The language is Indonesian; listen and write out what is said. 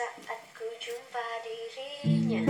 saat ku jumpa dirinya